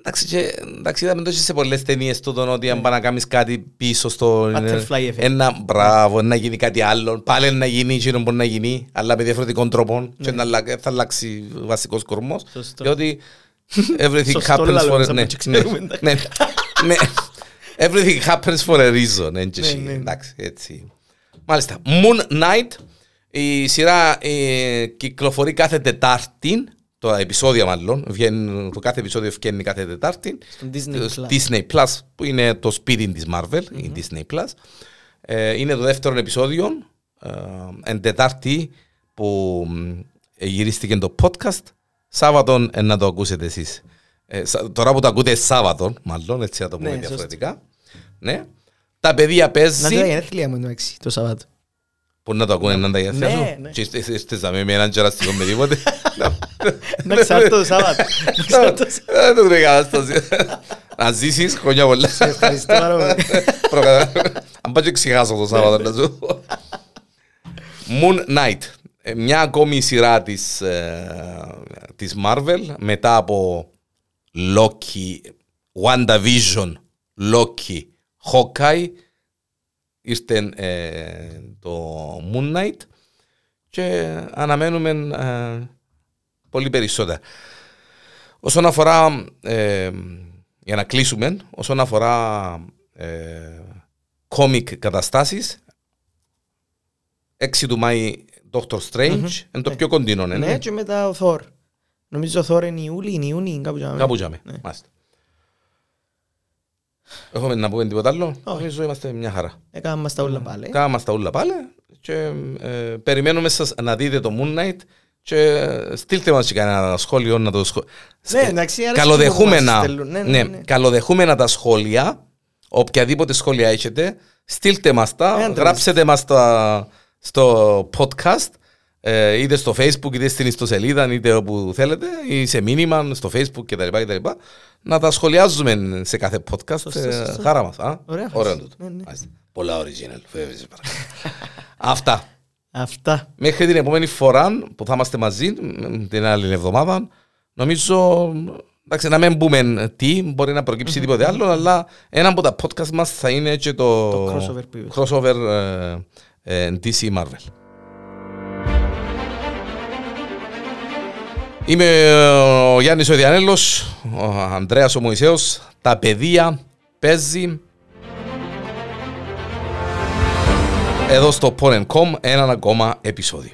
Εντάξει, και, εντάξει, είδαμε το και σε πολλές ταινίες τούτον ότι αν πάει να κάνεις κάτι πίσω στο... Butterfly effect. Ένα μπράβο, να γίνει κάτι άλλο, πάλι να γίνει εκείνο μπορεί να γίνει, αλλά με διαφορετικών τρόπων και να αλλα- θα αλλάξει ο βασικός κορμός. Σωστό. Διότι everything Σωστό happens λαλό, for... σαν Ναι, να ξέρουμε, ναι, εντάξει. ναι, ναι. Everything happens for a reason. έτσι, Ναι, ναι. Εντάξει, έτσι. Μάλιστα. Moon Knight. Η σειρά ε, κυκλοφορεί κάθε Τετάρτη. Το επεισόδιο μάλλον. Βγαίνει, το κάθε επεισόδιο βγαίνει κάθε Τετάρτη. Στον Disney Στο Plus. Disney Plus που είναι το σπίτι της Marvel, η Disney Plus. Ε, είναι το δεύτερο επεισόδιο. Ε, εν Τετάρτη που μ, ε, γυρίστηκε το podcast. Σάββατον ε, να το ακούσετε εσείς. Ε, σα- τώρα που το ακούτε Σάββατο, μάλλον, έτσι να το πούμε Ναι, σωστό. διαφορετικά. Ναι. Τα παιδεία Να παίζει. είναι τα γενέθλια μου εντάξει, το Σαββάτο. Που να το ακούνε να τα γενέθλια Ναι, σου. ναι. Και είστε- είστε- είστε ζαμί με έναν κεραστικό με τίποτε. Να ξάρτω το Σάββατο. Να ξάρτω το Σάββατο. Δεν το τρέχει κατάσταση. Να ζήσεις χρόνια πολλά. Ευχαριστώ πάρα πολύ. Προκα- Αν πάω και ξεχάσω το Σάββατο να σου πω. Moon Knight. Ε, Μια ακόμη σειρά της, ε, της Marvel μετά από Loki, WandaVision, Loki, Hawkeye ήρθε ε, το Moon Knight και αναμένουμε ε, πολύ περισσότερα. Όσον αφορά, ε, για να κλείσουμε, όσον αφορά ε, κόμικ καταστάσεις, 6 του Μάη Doctor Strange, είναι το πιο κοντινό, ναι, Ναι, ναι. και μετά ο Θόρ. Νομίζω ο Θόρ είναι Ιούλη, είναι Ιούνι, κάπου για Κάπου τζάμε. Ναι. Μάλιστα. Έχουμε να πούμε τίποτα άλλο; Όχι. Νομίζω είμαστε μια χαρά. Έκαναμε μας τα όλα πάλι. Κάναμε τα όλα πάλι και ε, περιμένουμε σας να δείτε το Moon Knight και ε, στείλτε μας και κανένα σχόλιο να το σχο... Ναι, εντάξει, αρέσει καλοδεχούμενα, που μας στέλνουν. Ναι, ναι, ναι, ναι. καλοδεχούμενα τα σχόλια, οποιαδήποτε σχόλια έχετε, στείλτε μας τα, Έντε μας. γράψτε μας τα στο podcast, ε, είτε στο facebook, είτε στην ιστοσελίδα, είτε όπου θέλετε, ή σε μήνυμα, στο facebook κτλ. κτλ. Να τα σχολιάζουμε σε κάθε podcast. Σωστό, ε, σωστό. Χαρά μας. Α; Ωραία Ωραίο φάση. τούτο. Ναι, ναι. Μάλιστα. Πολλά original. βέβαια, σε παρακαλώ. Αυτά. Αυτά. Μέχρι την επόμενη φορά που θα είμαστε μαζί, μ, την άλλη εβδομάδα, νομίζω εντάξει, να μην πούμε τι, μπορεί να προκύψει τίποτε άλλο, αλλά ένα από τα podcast μας θα είναι και το, Το crossover που είπες. crossover ε, ε, DC Marvel. Είμαι ο Γιάννης ο Διανέλος, ο Ανδρέας ο Μωυσέος, τα παιδεία παίζει εδώ στο Porn.com έναν ακόμα επεισόδιο.